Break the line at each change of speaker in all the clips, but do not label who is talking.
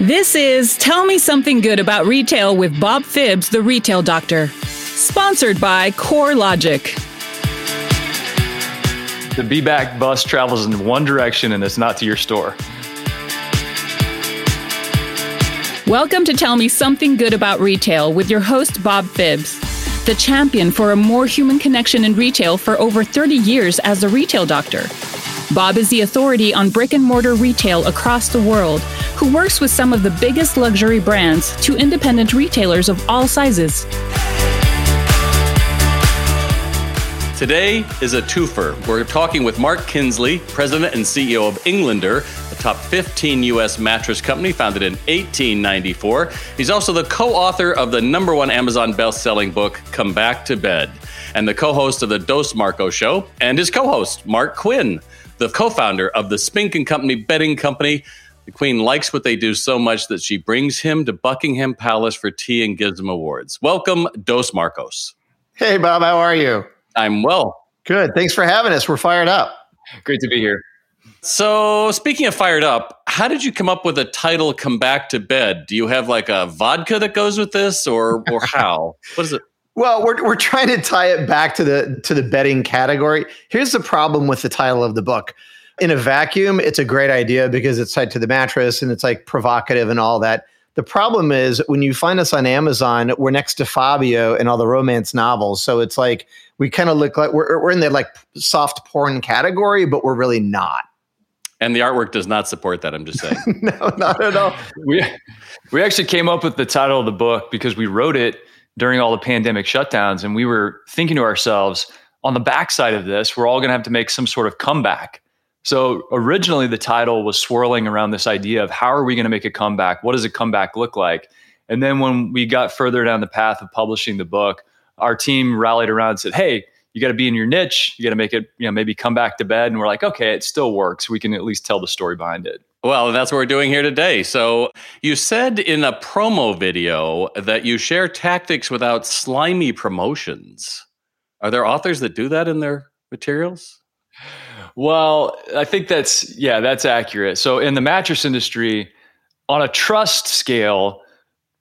This is Tell Me Something Good About Retail with Bob Phibbs, the Retail Doctor. Sponsored by CoreLogic.
The Be Back bus travels in one direction and it's not to your store.
Welcome to Tell Me Something Good About Retail with your host, Bob Phibbs, the champion for a more human connection in retail for over 30 years as a retail doctor. Bob is the authority on brick and mortar retail across the world, who works with some of the biggest luxury brands to independent retailers of all sizes.
Today is a twofer. We're talking with Mark Kinsley, president and CEO of Englander, a top 15 U.S. mattress company founded in 1894. He's also the co author of the number one Amazon best selling book, Come Back to Bed, and the co host of the Dos Marcos Show, and his co host, Mark Quinn the co founder of the Spink and Company Bedding Company. The Queen likes what they do so much that she brings him to Buckingham Palace for tea and gives him awards. Welcome, Dos Marcos.
Hey, Bob, how are you?
I'm well.
Good. Thanks for having us. We're fired up.
Great to be here.
So, speaking of fired up, how did you come up with a title "Come Back to Bed"? Do you have like a vodka that goes with this, or or how? what is it?
Well, we're we're trying to tie it back to the to the bedding category. Here's the problem with the title of the book. In a vacuum, it's a great idea because it's tied to the mattress and it's like provocative and all that. The problem is when you find us on Amazon, we're next to Fabio and all the romance novels. So it's like we kind of look like we're we're in the like soft porn category, but we're really not.
And the artwork does not support that. I'm just saying.
no, not at all.
we we actually came up with the title of the book because we wrote it during all the pandemic shutdowns. And we were thinking to ourselves, on the backside of this, we're all going to have to make some sort of comeback. So originally, the title was swirling around this idea of how are we going to make a comeback? What does a comeback look like? And then when we got further down the path of publishing the book, our team rallied around and said, "Hey, you got to be in your niche. You got to make it, you know, maybe come back to bed." And we're like, "Okay, it still works. We can at least tell the story behind it."
Well, that's what we're doing here today. So, you said in a promo video that you share tactics without slimy promotions. Are there authors that do that in their materials?
Well, I think that's, yeah, that's accurate. So, in the mattress industry, on a trust scale,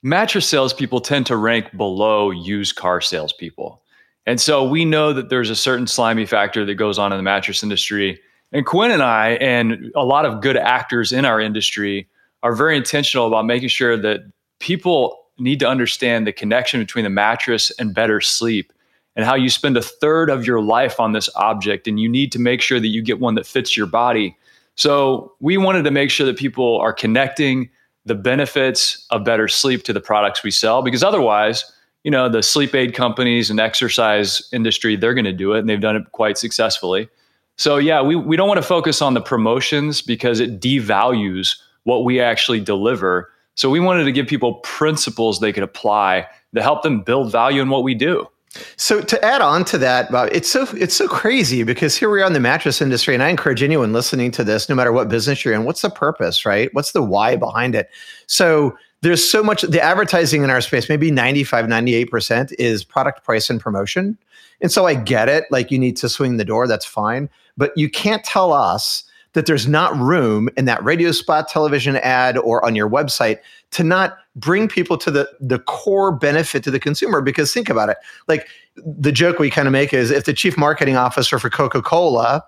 mattress salespeople tend to rank below used car salespeople. And so, we know that there's a certain slimy factor that goes on in the mattress industry and Quinn and I, and a lot of good actors in our industry, are very intentional about making sure that people need to understand the connection between the mattress and better sleep and how you spend a third of your life on this object and you need to make sure that you get one that fits your body. So, we wanted to make sure that people are connecting the benefits of better sleep to the products we sell because otherwise, you know, the sleep aid companies and exercise industry, they're going to do it and they've done it quite successfully. So yeah, we, we don't want to focus on the promotions because it devalues what we actually deliver. So we wanted to give people principles they could apply to help them build value in what we do.
So to add on to that, Bob, it's so it's so crazy because here we are in the mattress industry, and I encourage anyone listening to this, no matter what business you're in, what's the purpose, right? What's the why behind it? So there's so much the advertising in our space, maybe 95, 98% is product price and promotion. And so I get it. Like you need to swing the door. That's fine. But you can't tell us that there's not room in that radio spot, television ad, or on your website to not bring people to the, the core benefit to the consumer. Because think about it. Like the joke we kind of make is if the chief marketing officer for Coca Cola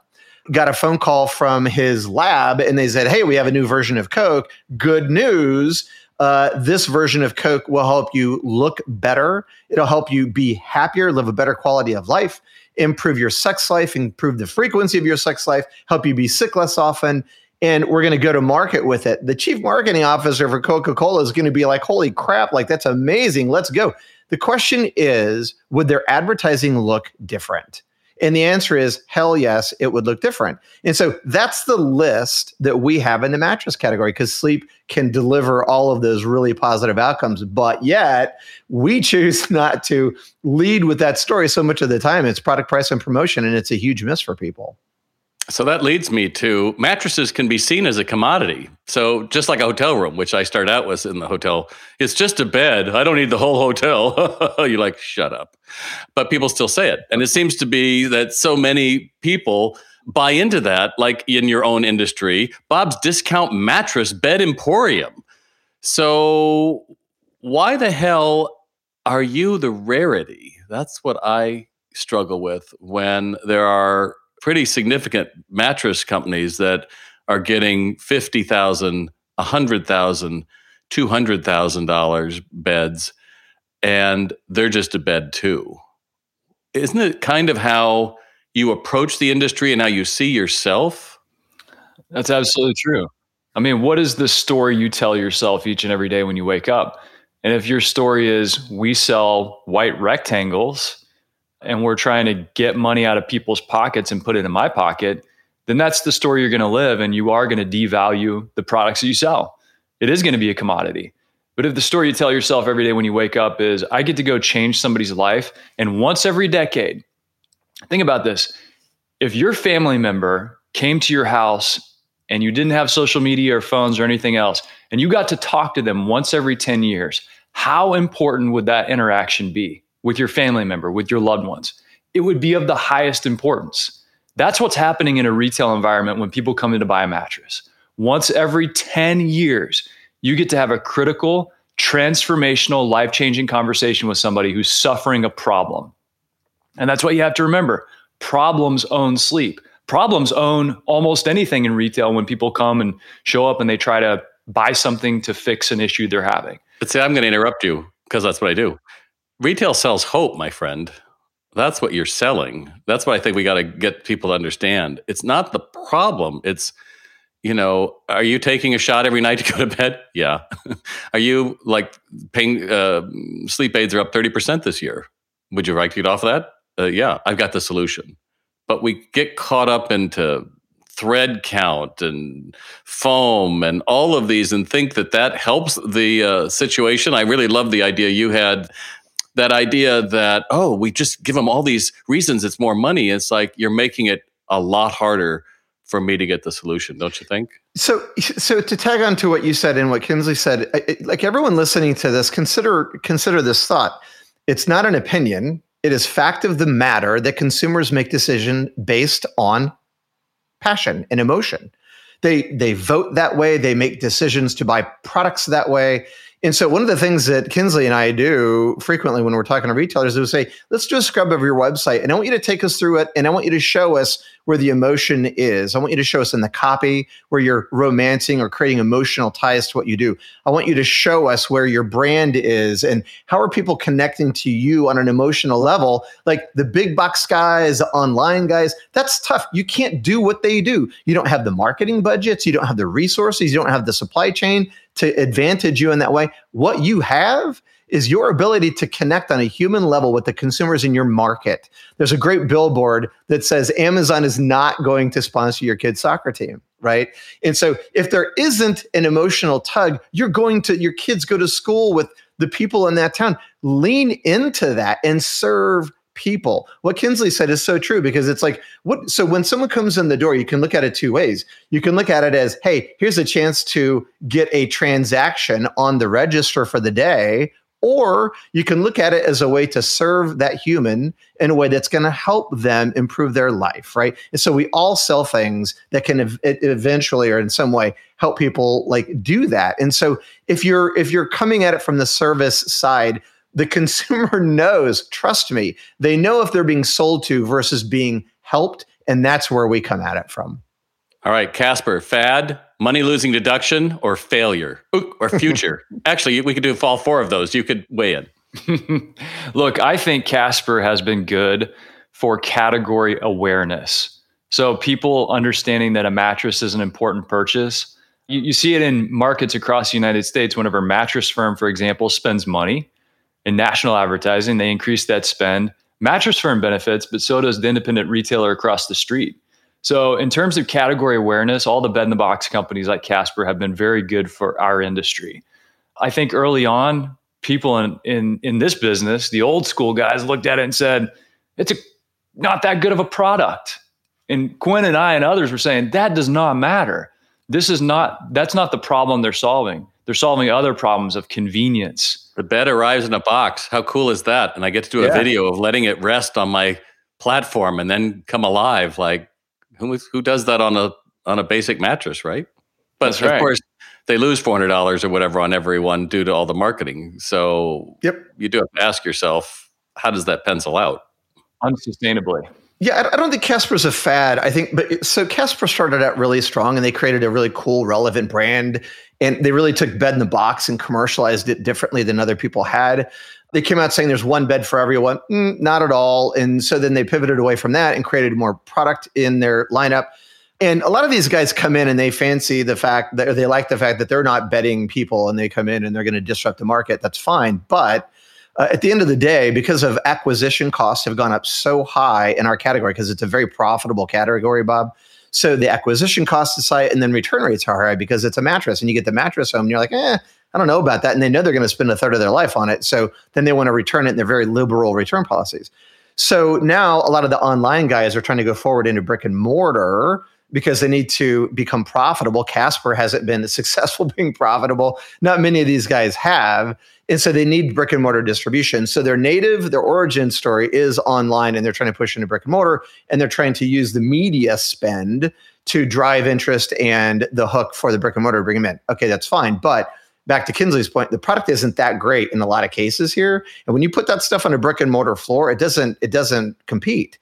got a phone call from his lab and they said, Hey, we have a new version of Coke. Good news uh, this version of Coke will help you look better. It'll help you be happier, live a better quality of life, improve your sex life, improve the frequency of your sex life, help you be sick less often. And we're going to go to market with it. The chief marketing officer for Coca Cola is going to be like, holy crap, like that's amazing. Let's go. The question is, would their advertising look different? And the answer is hell yes, it would look different. And so that's the list that we have in the mattress category because sleep can deliver all of those really positive outcomes. But yet we choose not to lead with that story so much of the time. It's product price and promotion, and it's a huge miss for people.
So that leads me to mattresses can be seen as a commodity. So just like a hotel room, which I start out with in the hotel, it's just a bed. I don't need the whole hotel. You're like, shut up. But people still say it. And it seems to be that so many people buy into that, like in your own industry, Bob's Discount Mattress Bed Emporium. So, why the hell are you the rarity? That's what I struggle with when there are pretty significant mattress companies that are getting 50,000, 100,000, 200,000 dollars beds and they're just a bed too. Isn't it kind of how you approach the industry and how you see yourself?
That's absolutely true. I mean, what is the story you tell yourself each and every day when you wake up? And if your story is we sell white rectangles and we're trying to get money out of people's pockets and put it in my pocket, then that's the story you're going to live and you are going to devalue the products that you sell. It is going to be a commodity. But if the story you tell yourself every day when you wake up is, I get to go change somebody's life, and once every decade, think about this. If your family member came to your house and you didn't have social media or phones or anything else, and you got to talk to them once every 10 years, how important would that interaction be with your family member, with your loved ones? It would be of the highest importance. That's what's happening in a retail environment when people come in to buy a mattress. Once every 10 years, you get to have a critical, transformational, life changing conversation with somebody who's suffering a problem. And that's what you have to remember problems own sleep. Problems own almost anything in retail when people come and show up and they try to buy something to fix an issue they're having.
But see, I'm going to interrupt you because that's what I do. Retail sells hope, my friend. That's what you're selling. That's what I think we got to get people to understand. It's not the problem. It's you know, are you taking a shot every night to go to bed? Yeah. are you like paying uh, sleep aids are up 30% this year? Would you like to get off of that? Uh, yeah, I've got the solution. But we get caught up into thread count and foam and all of these and think that that helps the uh, situation. I really love the idea you had that idea that, oh, we just give them all these reasons it's more money. It's like you're making it a lot harder for me to get the solution, don't you think?
So, so to tag on to what you said and what Kinsley said, like everyone listening to this, consider consider this thought. It's not an opinion; it is fact of the matter that consumers make decision based on passion and emotion. They they vote that way. They make decisions to buy products that way. And so one of the things that Kinsley and I do frequently when we're talking to retailers is we say, let's do a scrub of your website. And I want you to take us through it. And I want you to show us where the emotion is. I want you to show us in the copy where you're romancing or creating emotional ties to what you do. I want you to show us where your brand is and how are people connecting to you on an emotional level. Like the big box guys, the online guys, that's tough. You can't do what they do. You don't have the marketing budgets, you don't have the resources, you don't have the supply chain to advantage you in that way. What you have is your ability to connect on a human level with the consumers in your market. There's a great billboard that says Amazon is not going to sponsor your kid's soccer team, right? And so if there isn't an emotional tug, you're going to your kids go to school with the people in that town. Lean into that and serve people. What Kinsley said is so true because it's like what so when someone comes in the door, you can look at it two ways. You can look at it as, hey, here's a chance to get a transaction on the register for the day, or you can look at it as a way to serve that human in a way that's going to help them improve their life, right? And so we all sell things that can ev- eventually or in some way help people like do that. And so if you're if you're coming at it from the service side, the consumer knows, trust me, they know if they're being sold to versus being helped. And that's where we come at it from.
All right, Casper, fad, money losing deduction, or failure, or future. Actually, we could do all four of those. You could weigh in.
Look, I think Casper has been good for category awareness. So people understanding that a mattress is an important purchase. You, you see it in markets across the United States. Whenever a mattress firm, for example, spends money, in national advertising. They increase that spend. Mattress firm benefits, but so does the independent retailer across the street. So, in terms of category awareness, all the bed in the box companies like Casper have been very good for our industry. I think early on, people in, in, in this business, the old school guys, looked at it and said, it's a, not that good of a product. And Quinn and I and others were saying, that does not matter. This is not, that's not the problem they're solving. They're solving other problems of convenience.
The bed arrives in a box. How cool is that? And I get to do a yeah. video of letting it rest on my platform and then come alive. Like who who does that on a on a basic mattress, right? But That's of right. course, they lose four hundred dollars or whatever on everyone due to all the marketing. So
yep,
you do have to ask yourself, how does that pencil out?
Unsustainably.
Yeah, I don't think Casper's a fad. I think, but so Casper started out really strong, and they created a really cool, relevant brand, and they really took bed in the box and commercialized it differently than other people had. They came out saying there's one bed for everyone. Mm, not at all. And so then they pivoted away from that and created more product in their lineup. And a lot of these guys come in and they fancy the fact that they like the fact that they're not betting people and they come in and they're going to disrupt the market. That's fine. But uh, at the end of the day, because of acquisition costs have gone up so high in our category, because it's a very profitable category, Bob. So the acquisition cost is high, and then return rates are high because it's a mattress, and you get the mattress home, and you're like, eh, I don't know about that, and they know they're going to spend a third of their life on it, so then they want to return it, and they're very liberal return policies. So now a lot of the online guys are trying to go forward into brick and mortar because they need to become profitable. Casper hasn't been successful being profitable. Not many of these guys have. And so they need brick and mortar distribution. So their native, their origin story is online and they're trying to push into brick and mortar and they're trying to use the media spend to drive interest and the hook for the brick and mortar to bring them in. Okay, that's fine. But back to Kinsley's point, the product isn't that great in a lot of cases here. And when you put that stuff on a brick and mortar floor, it doesn't it doesn't compete.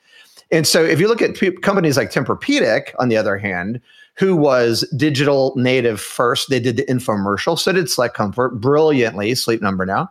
And so if you look at pe- companies like Tempur-Pedic, on the other hand, who was digital native first, they did the infomercial, so did Select Comfort brilliantly, Sleep Number now.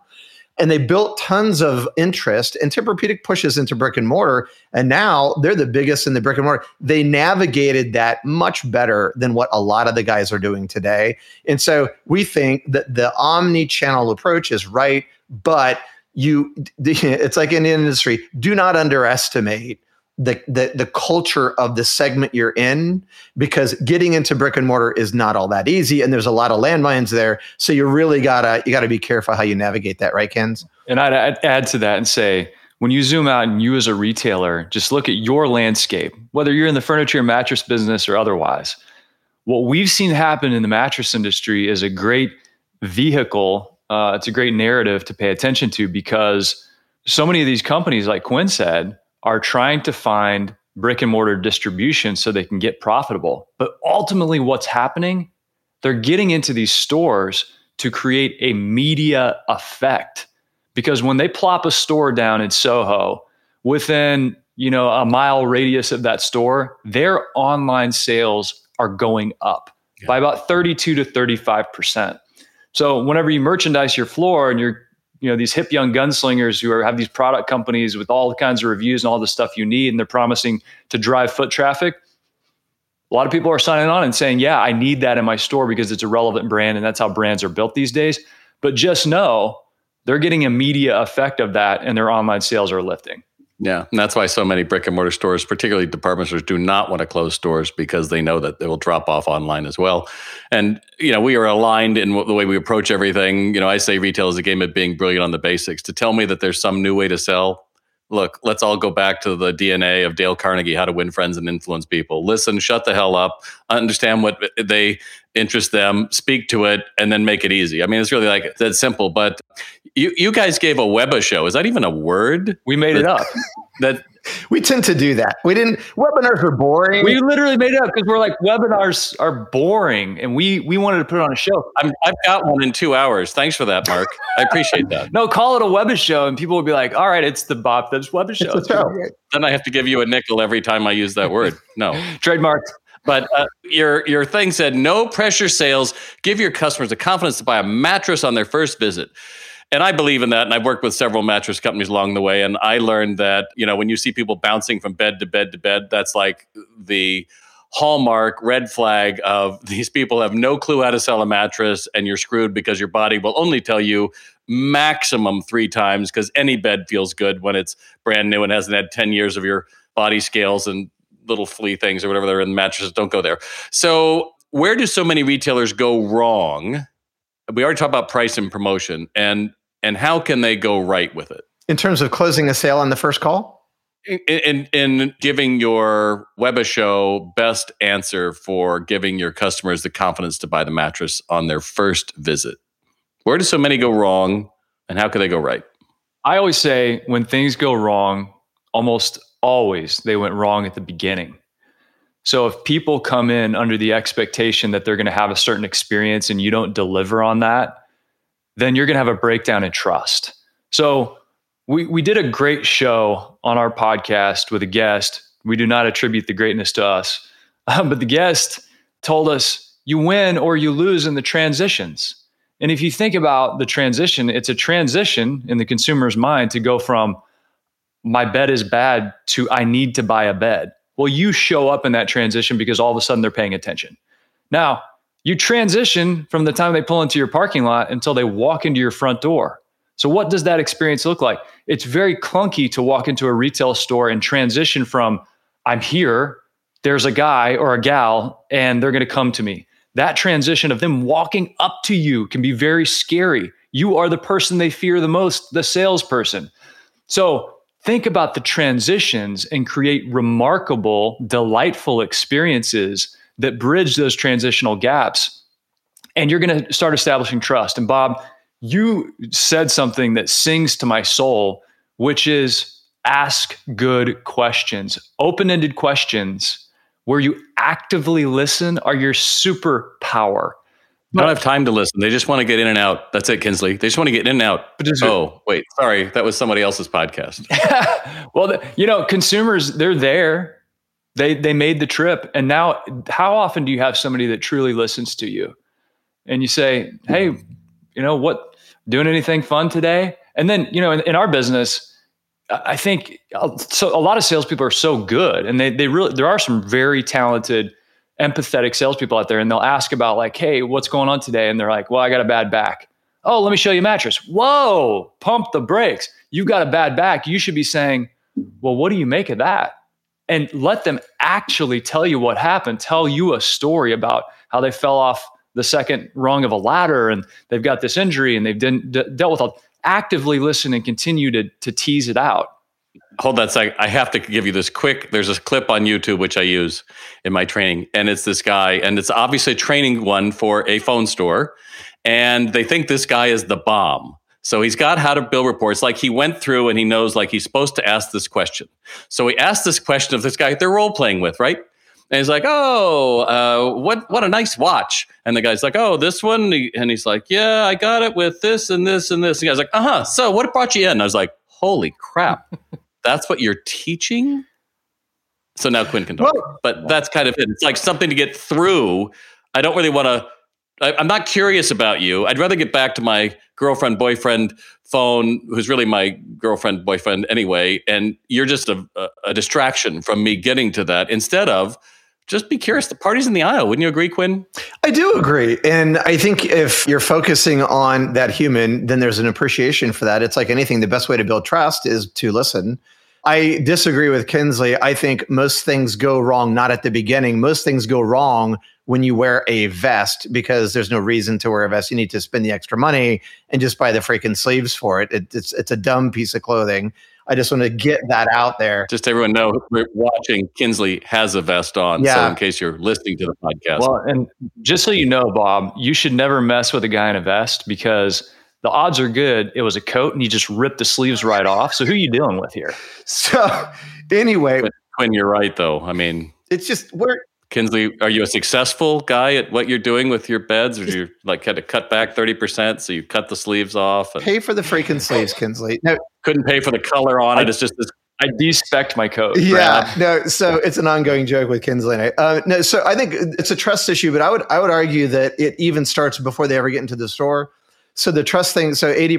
And they built tons of interest, and Tempur-Pedic pushes into brick and mortar, and now they're the biggest in the brick and mortar. They navigated that much better than what a lot of the guys are doing today. And so we think that the omni-channel approach is right, but you it's like in industry, do not underestimate the, the the culture of the segment you're in because getting into brick and mortar is not all that easy and there's a lot of landmines there. So you really gotta you gotta be careful how you navigate that right Kens?
And I'd, add to that and say when you zoom out and you as a retailer just look at your landscape whether you're in the furniture mattress business or otherwise. What we've seen happen in the mattress industry is a great vehicle uh, it's a great narrative to pay attention to because so many of these companies like quinn said are trying to find brick and mortar distribution so they can get profitable. But ultimately, what's happening? They're getting into these stores to create a media effect. Because when they plop a store down in Soho, within you know a mile radius of that store, their online sales are going up yeah. by about 32 to 35 percent. So whenever you merchandise your floor and you're you know these hip young gunslingers who are, have these product companies with all kinds of reviews and all the stuff you need and they're promising to drive foot traffic a lot of people are signing on and saying yeah i need that in my store because it's a relevant brand and that's how brands are built these days. But just know they're getting a media effect of that and their online sales are lifting
yeah, and that's why so many brick and mortar stores, particularly department stores, do not want to close stores because they know that they will drop off online as well. And you know, we are aligned in the way we approach everything. You know, I say retail is a game of being brilliant on the basics. To tell me that there's some new way to sell, look, let's all go back to the DNA of Dale Carnegie, how to win friends and influence people. Listen, shut the hell up, understand what they interest them, speak to it, and then make it easy. I mean, it's really like that simple. But you, you guys gave a Weba show. Is that even a word?
We made it up.
that
we tend to do that. We didn't. Webinars are boring.
We literally made it up because we're like webinars are boring, and we we wanted to put it on a show.
i have got one in two hours. Thanks for that, Mark. I appreciate that.
no, call it a web show, and people will be like, "All right, it's the Bob Phibbs web show."
It's a show.
Then I have to give you a nickel every time I use that word. No,
trademark.
But uh, your your thing said no pressure sales. Give your customers the confidence to buy a mattress on their first visit. And I believe in that. And I've worked with several mattress companies along the way. And I learned that, you know, when you see people bouncing from bed to bed to bed, that's like the hallmark red flag of these people have no clue how to sell a mattress and you're screwed because your body will only tell you maximum three times because any bed feels good when it's brand new and hasn't had 10 years of your body scales and little flea things or whatever they're in the mattresses don't go there so where do so many retailers go wrong we already talked about price and promotion and and how can they go right with it?
In terms of closing a sale on the first call?
In, in, in giving your Weba show best answer for giving your customers the confidence to buy the mattress on their first visit. Where do so many go wrong and how can they go right?
I always say when things go wrong, almost always they went wrong at the beginning. So if people come in under the expectation that they're going to have a certain experience and you don't deliver on that, then you're going to have a breakdown in trust. So we we did a great show on our podcast with a guest. We do not attribute the greatness to us, um, but the guest told us you win or you lose in the transitions. And if you think about the transition, it's a transition in the consumer's mind to go from my bed is bad to I need to buy a bed. Well, you show up in that transition because all of a sudden they're paying attention. Now, you transition from the time they pull into your parking lot until they walk into your front door. So, what does that experience look like? It's very clunky to walk into a retail store and transition from I'm here, there's a guy or a gal, and they're going to come to me. That transition of them walking up to you can be very scary. You are the person they fear the most, the salesperson. So, think about the transitions and create remarkable, delightful experiences that bridge those transitional gaps. And you're going to start establishing trust. And Bob, you said something that sings to my soul, which is ask good questions, open ended questions where you actively listen are your superpower.
They don't have time to listen. They just want to get in and out. That's it, Kinsley. They just want to get in and out. oh, wait, sorry, that was somebody else's podcast.
well, the, you know, consumers they're there. They they made the trip, and now, how often do you have somebody that truly listens to you, and you say, "Hey, hmm. you know what? Doing anything fun today?" And then, you know, in, in our business, I think uh, so. A lot of salespeople are so good, and they they really there are some very talented empathetic salespeople out there and they'll ask about like, hey, what's going on today? And they're like, well, I got a bad back. Oh, let me show you a mattress. Whoa, pump the brakes. You've got a bad back. You should be saying, well, what do you make of that? And let them actually tell you what happened, tell you a story about how they fell off the second rung of a ladder and they've got this injury and they've de- dealt with it. Actively listen and continue to, to tease it out
hold that second. I have to give you this quick. There's a clip on YouTube which I use in my training, and it's this guy, and it's obviously a training one for a phone store, and they think this guy is the bomb. So he's got how to build reports. Like he went through and he knows like he's supposed to ask this question. So he asked this question of this guy they're role playing with, right? And he's like, "Oh, uh, what what a nice watch!" And the guy's like, "Oh, this one." And he's like, "Yeah, I got it with this and this and this." And the guy's like, "Uh huh." So what brought you in? I was like, "Holy crap!" That's what you're teaching. So now Quinn can talk, well, but that's kind of it. It's like something to get through. I don't really want to. I'm not curious about you. I'd rather get back to my girlfriend boyfriend phone, who's really my girlfriend boyfriend anyway. And you're just a, a, a distraction from me getting to that instead of just be curious. The party's in the aisle. Wouldn't you agree, Quinn?
I do agree. And I think if you're focusing on that human, then there's an appreciation for that. It's like anything, the best way to build trust is to listen I disagree with Kinsley. I think most things go wrong not at the beginning. Most things go wrong when you wear a vest because there's no reason to wear a vest. You need to spend the extra money and just buy the freaking sleeves for it. it it's it's a dumb piece of clothing. I just want to get that out there.
Just everyone know, who watching, Kinsley has a vest on. Yeah. So in case you're listening to the podcast.
Well, and just so you know, Bob, you should never mess with a guy in a vest because the odds are good it was a coat and he just ripped the sleeves right off. So who are you dealing with here?
So anyway,
Quinn, you're right though. I mean,
it's just where
Kinsley, are you a successful guy at what you're doing with your beds? Or do you like had to cut back 30%? So you cut the sleeves off
and pay for the freaking sleeves, Kinsley.
No, couldn't pay for the color on
I,
it. It's just this
I despect my coat.
Yeah, Brad. no. So it's an ongoing joke with Kinsley and I. Uh, no, so I think it's a trust issue, but I would I would argue that it even starts before they ever get into the store. So the trust thing, so 80%,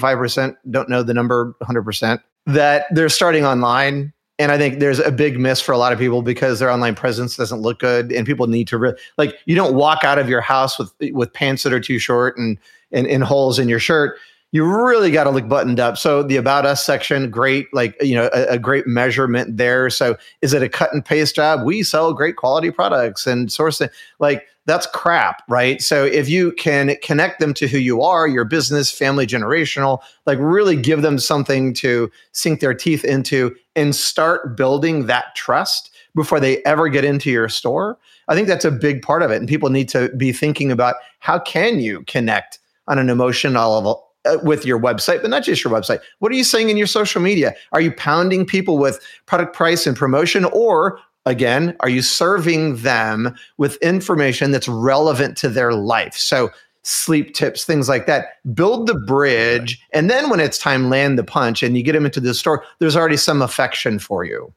85% don't know the number 100%, that they're starting online. And I think there's a big miss for a lot of people because their online presence doesn't look good, and people need to re- like you don't walk out of your house with with pants that are too short and and, holes in your shirt you really got to look buttoned up. So the about us section, great, like you know, a, a, great measurement there. So is it a cut and paste job? We sell great quality products and source it. Like that's crap, right? So if you can connect them to who you are, your business, family, generational, like really give them something to sink their teeth into and start building that trust before they ever get into your store. I think that's a big part of it. And people need to be thinking about how can you connect on an emotional level uh, with your website, but not just your website. What are you saying in your social media? Are you pounding people with product price and promotion, or again, are you serving them with information that's relevant to their life? So sleep tips, things like that. Build the bridge. And then when it's time, land the punch and you get them into the store, there's already some affection for you.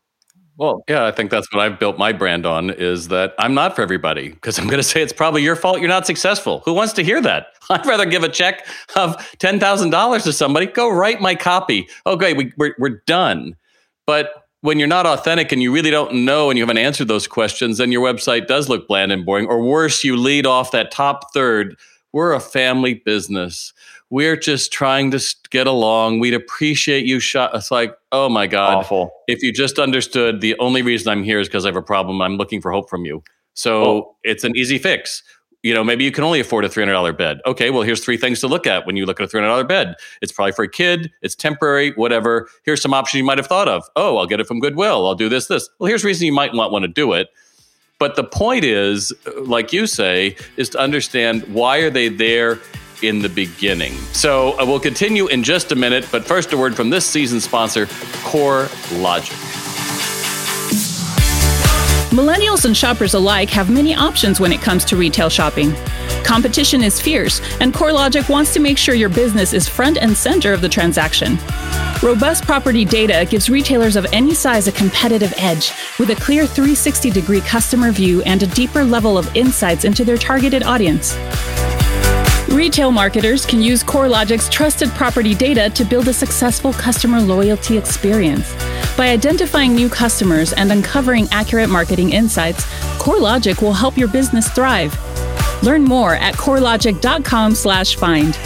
Well, yeah, I think that's what I've built my brand on is that I'm not for everybody because I'm going to say it's probably your fault you're not successful. Who wants to hear that? I'd rather give a check of $10,000 to somebody. Go write my copy. Okay, we, we're, we're done. But when you're not authentic and you really don't know and you haven't answered those questions, then your website does look bland and boring. Or worse, you lead off that top third we're a family business. We're just trying to get along. We'd appreciate you. Shot. It's like, oh my god,
awful.
If you just understood, the only reason I'm here is because I have a problem. I'm looking for hope from you. So oh. it's an easy fix. You know, maybe you can only afford a $300 bed. Okay, well, here's three things to look at when you look at a $300 bed. It's probably for a kid, it's temporary, whatever. Here's some options you might have thought of. Oh, I'll get it from Goodwill. I'll do this, this. Well, here's reason you might not want to do it. But the point is, like you say, is to understand why are they there in the beginning. So uh, we'll continue in just a minute, but first a word from this season's sponsor, Core Logic.
Millennials and shoppers alike have many options when it comes to retail shopping. Competition is fierce, and CoreLogic wants to make sure your business is front and center of the transaction. Robust property data gives retailers of any size a competitive edge with a clear 360 degree customer view and a deeper level of insights into their targeted audience. Retail marketers can use CoreLogic's trusted property data to build a successful customer loyalty experience. By identifying new customers and uncovering accurate marketing insights, CoreLogic will help your business thrive. Learn more at corelogic.com/find.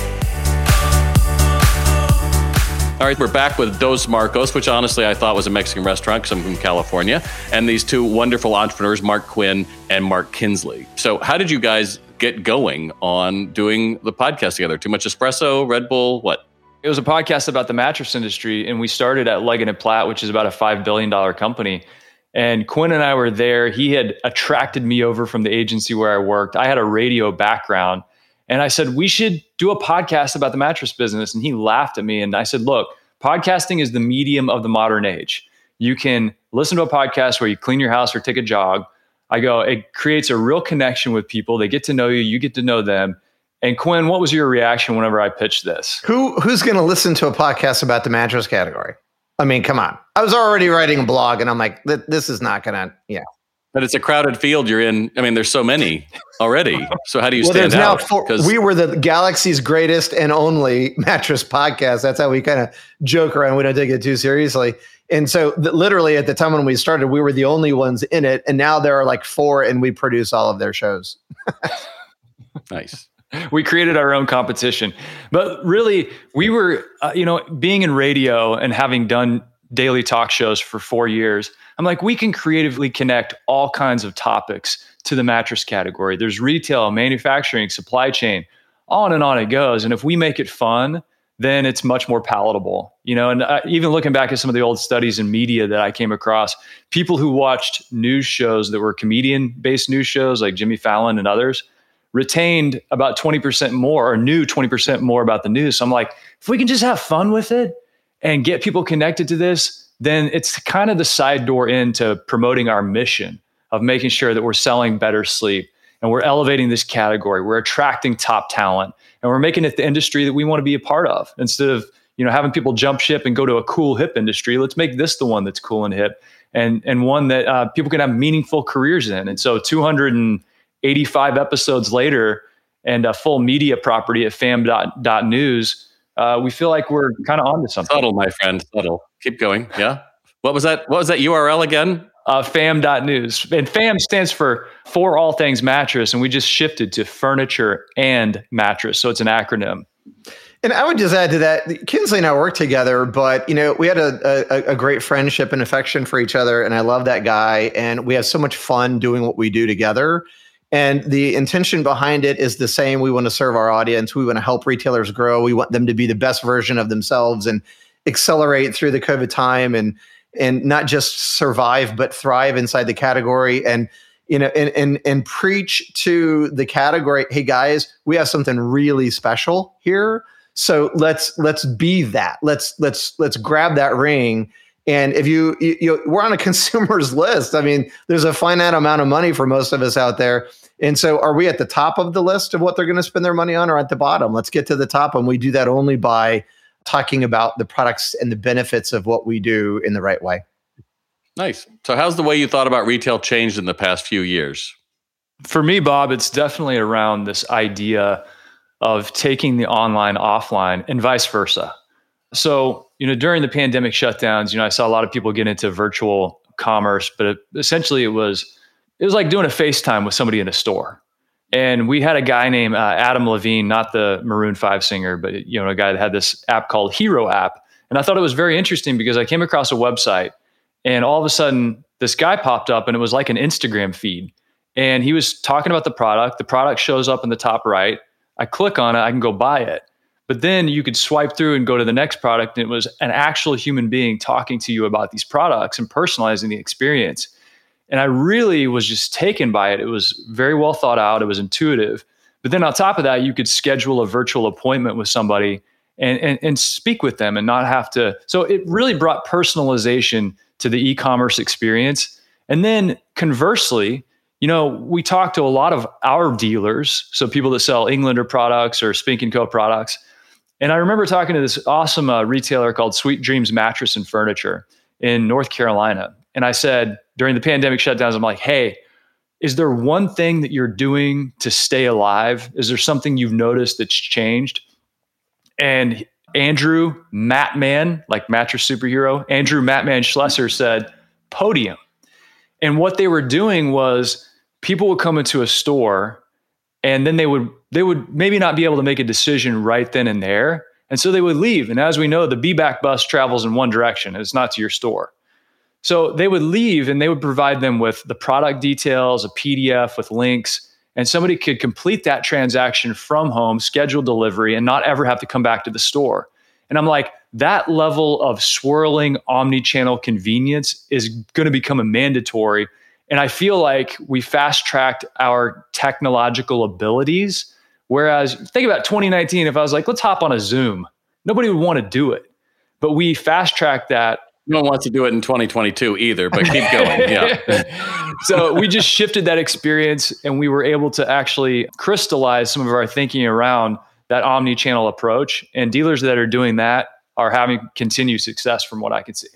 All right, we're back with Dos Marcos, which honestly I thought was a Mexican restaurant because I'm from California, and these two wonderful entrepreneurs, Mark Quinn and Mark Kinsley. So, how did you guys get going on doing the podcast together? Too much espresso, Red Bull, what?
It was a podcast about the mattress industry, and we started at Leggett and Platt, which is about a five billion dollar company. And Quinn and I were there. He had attracted me over from the agency where I worked. I had a radio background and I said, we should do a podcast about the mattress business. And he laughed at me. And I said, look, podcasting is the medium of the modern age. You can listen to a podcast where you clean your house or take a jog. I go, it creates a real connection with people. They get to know you, you get to know them. And Quinn, what was your reaction whenever I pitched this?
Who who's going to listen to a podcast about the mattress category? I mean, come on. I was already writing a blog, and I'm like, this is not going to, yeah.
But it's a crowded field you're in. I mean, there's so many already. So how do you
well,
stand out?
Four, we were the galaxy's greatest and only mattress podcast. That's how we kind of joke around. We don't take it too seriously. And so, th- literally, at the time when we started, we were the only ones in it. And now there are like four, and we produce all of their shows.
nice.
We created our own competition. But really, we were, uh, you know, being in radio and having done daily talk shows for four years I'm like, we can creatively connect all kinds of topics to the mattress category. There's retail, manufacturing, supply chain, on and on it goes. And if we make it fun, then it's much more palatable, you know. And uh, even looking back at some of the old studies in media that I came across, people who watched news shows that were comedian-based news shows like Jimmy Fallon and others retained about 20% more or knew 20% more about the news. So I'm like, if we can just have fun with it and get people connected to this, then it's kind of the side door into promoting our mission of making sure that we're selling better sleep and we're elevating this category. We're attracting top talent and we're making it the industry that we want to be a part of instead of you know having people jump ship and go to a cool hip industry. Let's make this the one that's cool and hip and and one that uh, people can have meaningful careers in. And so 285 episodes later and a full media property at fam.news uh, we feel like we're kind of onto something.
Subtle, my friend, subtle. Keep going. Yeah. What was that? What was that URL again?
Uh, fam.news. And fam stands for for all things mattress. And we just shifted to furniture and mattress. So it's an acronym.
And I would just add to that, Kinsley and I worked together, but you know, we had a, a, a, great friendship and affection for each other, and I love that guy. And we have so much fun doing what we do together. And the intention behind it is the same. We want to serve our audience. We want to help retailers grow. We want them to be the best version of themselves and accelerate through the COVID time and and not just survive but thrive inside the category and you know and and and preach to the category hey guys we have something really special here so let's let's be that let's let's let's grab that ring And if you, you, you, we're on a consumer's list. I mean, there's a finite amount of money for most of us out there. And so, are we at the top of the list of what they're going to spend their money on, or at the bottom? Let's get to the top, and we do that only by talking about the products and the benefits of what we do in the right way.
Nice. So, how's the way you thought about retail changed in the past few years?
For me, Bob, it's definitely around this idea of taking the online offline and vice versa. So, you know, during the pandemic shutdowns, you know, I saw a lot of people get into virtual commerce, but it, essentially it was it was like doing a FaceTime with somebody in a store. And we had a guy named uh, Adam Levine, not the Maroon Five singer, but you know, a guy that had this app called Hero App. And I thought it was very interesting because I came across a website, and all of a sudden, this guy popped up, and it was like an Instagram feed. And he was talking about the product. The product shows up in the top right. I click on it, I can go buy it. But then you could swipe through and go to the next product, and it was an actual human being talking to you about these products and personalizing the experience. And I really was just taken by it. It was very well thought out, it was intuitive. But then on top of that, you could schedule a virtual appointment with somebody and, and, and speak with them and not have to. So it really brought personalization to the e commerce experience. And then conversely, you know, we talk to a lot of our dealers, so people that sell Englander products or Spink and Co products. And I remember talking to this awesome uh, retailer called Sweet Dreams Mattress and Furniture in North Carolina. And I said during the pandemic shutdowns, I'm like, hey, is there one thing that you're doing to stay alive? Is there something you've noticed that's changed? And Andrew Matman, like mattress superhero, Andrew Matman Schlesser said, podium. And what they were doing was people would come into a store and then they would they would maybe not be able to make a decision right then and there. And so they would leave. And as we know, the be back bus travels in one direction. It's not to your store. So they would leave and they would provide them with the product details, a PDF with links, and somebody could complete that transaction from home, schedule delivery, and not ever have to come back to the store. And I'm like, that level of swirling omni-channel convenience is going to become a mandatory. And I feel like we fast tracked our technological abilities. Whereas think about 2019, if I was like, let's hop on a Zoom, nobody would want to do it. But we fast tracked that.
No one wants to do it in 2022 either, but keep going. Yeah.
so we just shifted that experience and we were able to actually crystallize some of our thinking around that omni channel approach. And dealers that are doing that are having continued success from what I can see.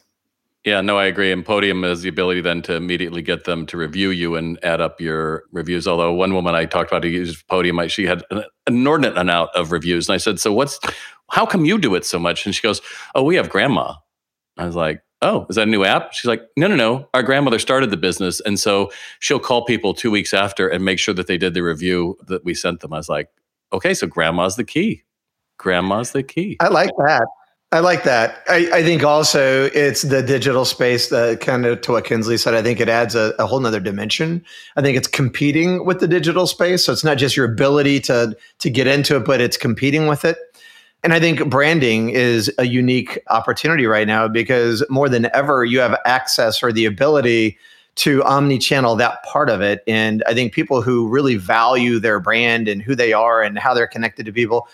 Yeah, no, I agree. And Podium has the ability then to immediately get them to review you and add up your reviews. Although one woman I talked about who used Podium, she had an inordinate amount of reviews. And I said, So what's, how come you do it so much? And she goes, Oh, we have grandma. I was like, Oh, is that a new app? She's like, No, no, no. Our grandmother started the business. And so she'll call people two weeks after and make sure that they did the review that we sent them. I was like, Okay, so grandma's the key. Grandma's the key.
I like that. I like that. I, I, think also it's the digital space that kind of to what Kinsley said. I think it adds a, a whole nother dimension. I think it's competing with the digital space. So it's not just your ability to to get into it, but it's competing with it. And I think branding is a unique opportunity right now because more than ever, you have access or the ability to omni-channel that part of it. And I think people who really value their brand and who they are and how they're connected to people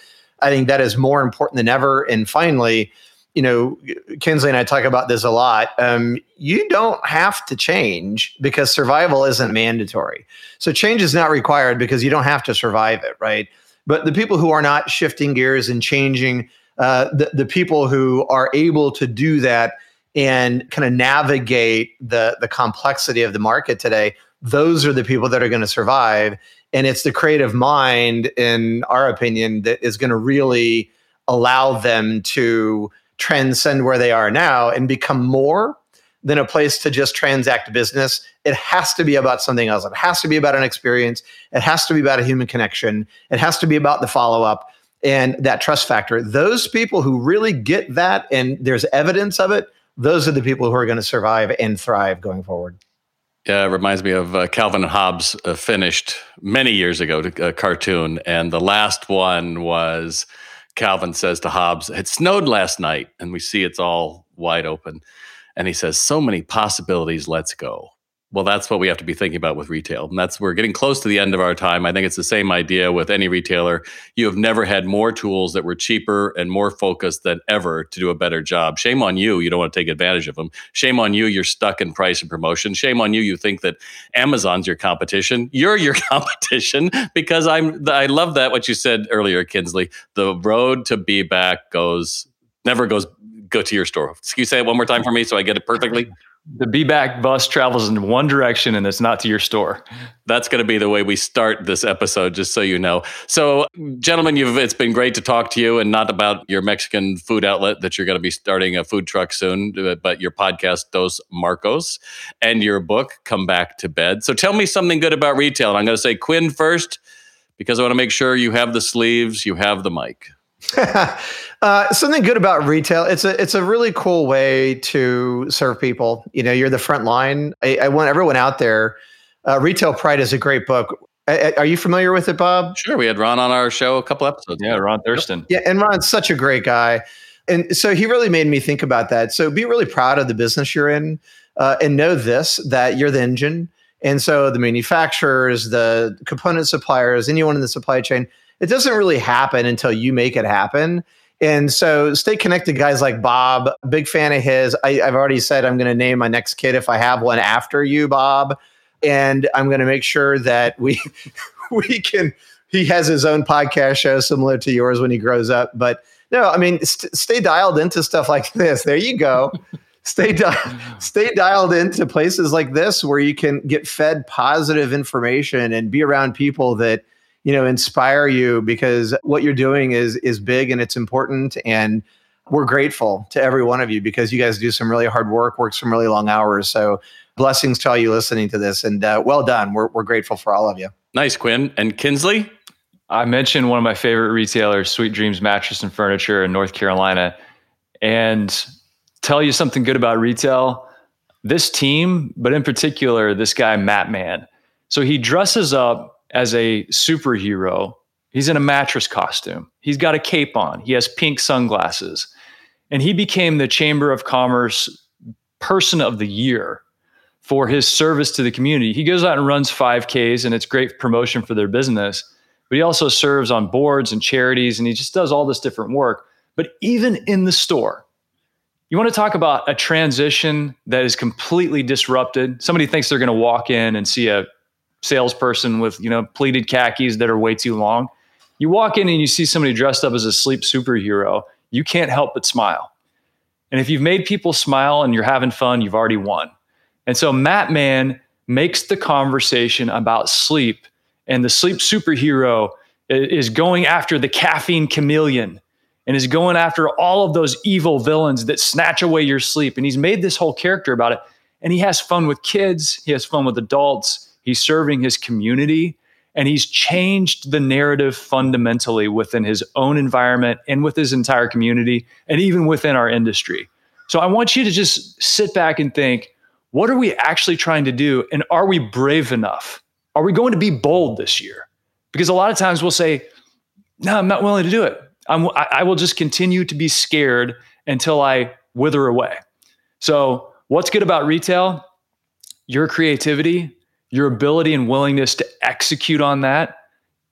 I think that is more important than ever. And finally, you know, Kinsley and I talk about this a lot. Um, you don't have to change because survival isn't mandatory. So change is not required because you don't have to survive it, right? But the people who are not shifting gears and changing, uh, the, the people who are able to do that and kind of navigate the the complexity of the market today, those are the people that are going to survive and it's the creative mind in our opinion that is going to really allow them to transcend where they are now and become more than a place to just transact business. It has to be about something else. It has to be about an experience. It has to be about a human connection. It has to be about the follow up and that trust factor. Those people who really get that and there's evidence of it, those are the people who are going to survive and thrive going forward.
Yeah, it reminds me of uh, Calvin and Hobbes uh, finished many years ago a cartoon, and the last one was Calvin says to Hobbes, "It snowed last night, and we see it's all wide open," and he says, "So many possibilities. Let's go." Well, that's what we have to be thinking about with retail. And that's we're getting close to the end of our time. I think it's the same idea with any retailer. You have never had more tools that were cheaper and more focused than ever to do a better job. Shame on you, you don't want to take advantage of them. Shame on you, you're stuck in price and promotion. Shame on you, you think that Amazon's your competition. You're your competition because I'm I love that what you said earlier, Kinsley. The road to be back goes never goes go to your store. You say it one more time for me so I get it perfectly?
The be back bus travels in one direction and it's not to your store.
That's going to be the way we start this episode, just so you know. So, gentlemen, you've it's been great to talk to you, and not about your Mexican food outlet that you're going to be starting a food truck soon, but your podcast Dos Marcos and your book Come Back to Bed. So, tell me something good about retail. And I'm going to say Quinn first because I want to make sure you have the sleeves, you have the mic.
uh, something good about retail. It's a it's a really cool way to serve people. You know, you're the front line. I, I want everyone out there. Uh, retail Pride is a great book. I, are you familiar with it, Bob?
Sure. We had Ron on our show a couple episodes.
Yeah, Ron Thurston.
Yeah, and Ron's such a great guy, and so he really made me think about that. So be really proud of the business you're in, uh, and know this that you're the engine. And so the manufacturers, the component suppliers, anyone in the supply chain it doesn't really happen until you make it happen. And so stay connected, guys like Bob. Big fan of his. I, have already said I'm going to name my next kid if I have one after you, Bob. And I'm going to make sure that we we can. He has his own podcast show similar to yours when he grows up. But no, I mean, st- stay dialed into stuff like this. There you go. stay di- stay dialed into places like this where you can get fed positive information and be around people that you know inspire you because what you're doing is is big and it's important. And we're grateful to every one of you because you guys do some really hard work work some really long hours. So blessings to all you listening to this. And uh, well done. We're, we're grateful for all of you.
Nice quinn. And kinsley?
I mentioned one of my favorite retailers sweet dreams mattress and furniture in north carolina. And tell you something good about retail this team but in particular this guy matt mann. So he dresses up as a superhero. He's in a mattress costume. He's got a cape on. He has pink sunglasses. And he became the Chamber of Commerce Person of the Year for his service to the community. He goes out and runs 5Ks, and it's great promotion for their business. But he also serves on boards and charities, and he just does all this different work. But even in the store, you want to talk about a transition that is completely disrupted. Somebody thinks they're going to walk in and see a salesperson with you know pleated khakis that are way too long. You walk in and you see somebody dressed up as a sleep superhero, you can't help but smile. And if you've made people smile and you're having fun, you've already won. And so Matt Mann makes the conversation about sleep, and the sleep superhero is going after the caffeine chameleon and is going after all of those evil villains that snatch away your sleep. And he's made this whole character about it. And he has fun with kids, he has fun with adults, He's serving his community and he's changed the narrative fundamentally within his own environment and with his entire community and even within our industry. So I want you to just sit back and think what are we actually trying to do? And are we brave enough? Are we going to be bold this year? Because a lot of times we'll say, no, I'm not willing to do it. I'm, I will just continue to be scared until I wither away. So, what's good about retail? Your creativity, your ability and willingness to execute on that,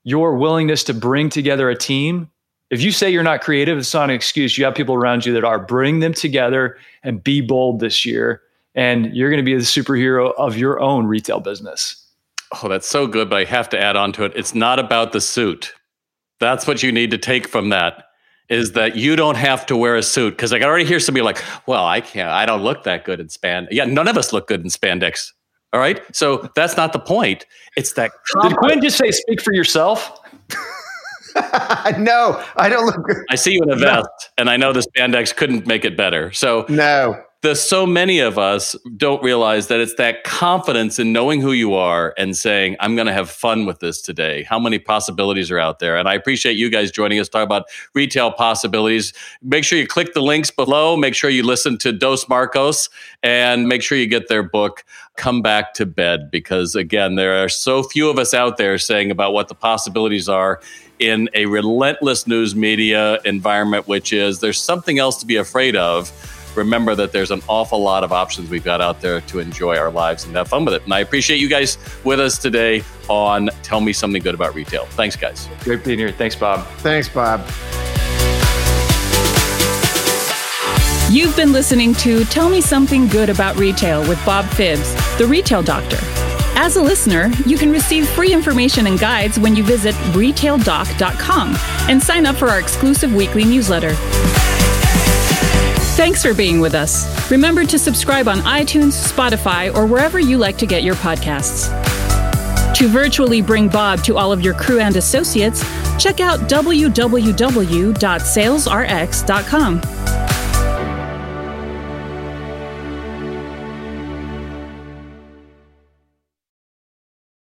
your willingness to bring together a team. If you say you're not creative, it's not an excuse. You have people around you that are. Bring them together and be bold this year. And you're going to be the superhero of your own retail business.
Oh, that's so good. But I have to add on to it. It's not about the suit. That's what you need to take from that is that you don't have to wear a suit because I already hear somebody like, "Well, I can't. I don't look that good in spandex." Yeah, none of us look good in spandex. All right. So that's not the point. It's that.
Did Quinn just say speak for yourself?
no, I don't look good.
I see you in a vest, no. and I know the spandex couldn't make it better. So
no,
the so many of us don't realize that it's that confidence in knowing who you are and saying i'm going to have fun with this today. How many possibilities are out there? And i appreciate you guys joining us. Talk about retail possibilities. Make sure you click the links below. Make sure you listen to dos marcos and make sure you get their book come back to bed because again there are so few of us out there saying about what the possibilities are in a relentless news media environment which is there's something else to be afraid of remember that there's an awful lot of options we've got out there to enjoy our lives and have fun with it. And I appreciate you guys with us today on Tell Me Something Good About Retail. Thanks, guys.
Great being here. Thanks, Bob.
Thanks, Bob.
You've been listening to Tell Me Something Good About Retail with Bob Phibbs, the retail doctor. As a listener, you can receive free information and guides when you visit retaildoc.com and sign up for our exclusive weekly newsletter. Thanks for being with us. Remember to subscribe on iTunes, Spotify, or wherever you like to get your podcasts. To virtually bring Bob to all of your crew and associates, check out www.salesrx.com.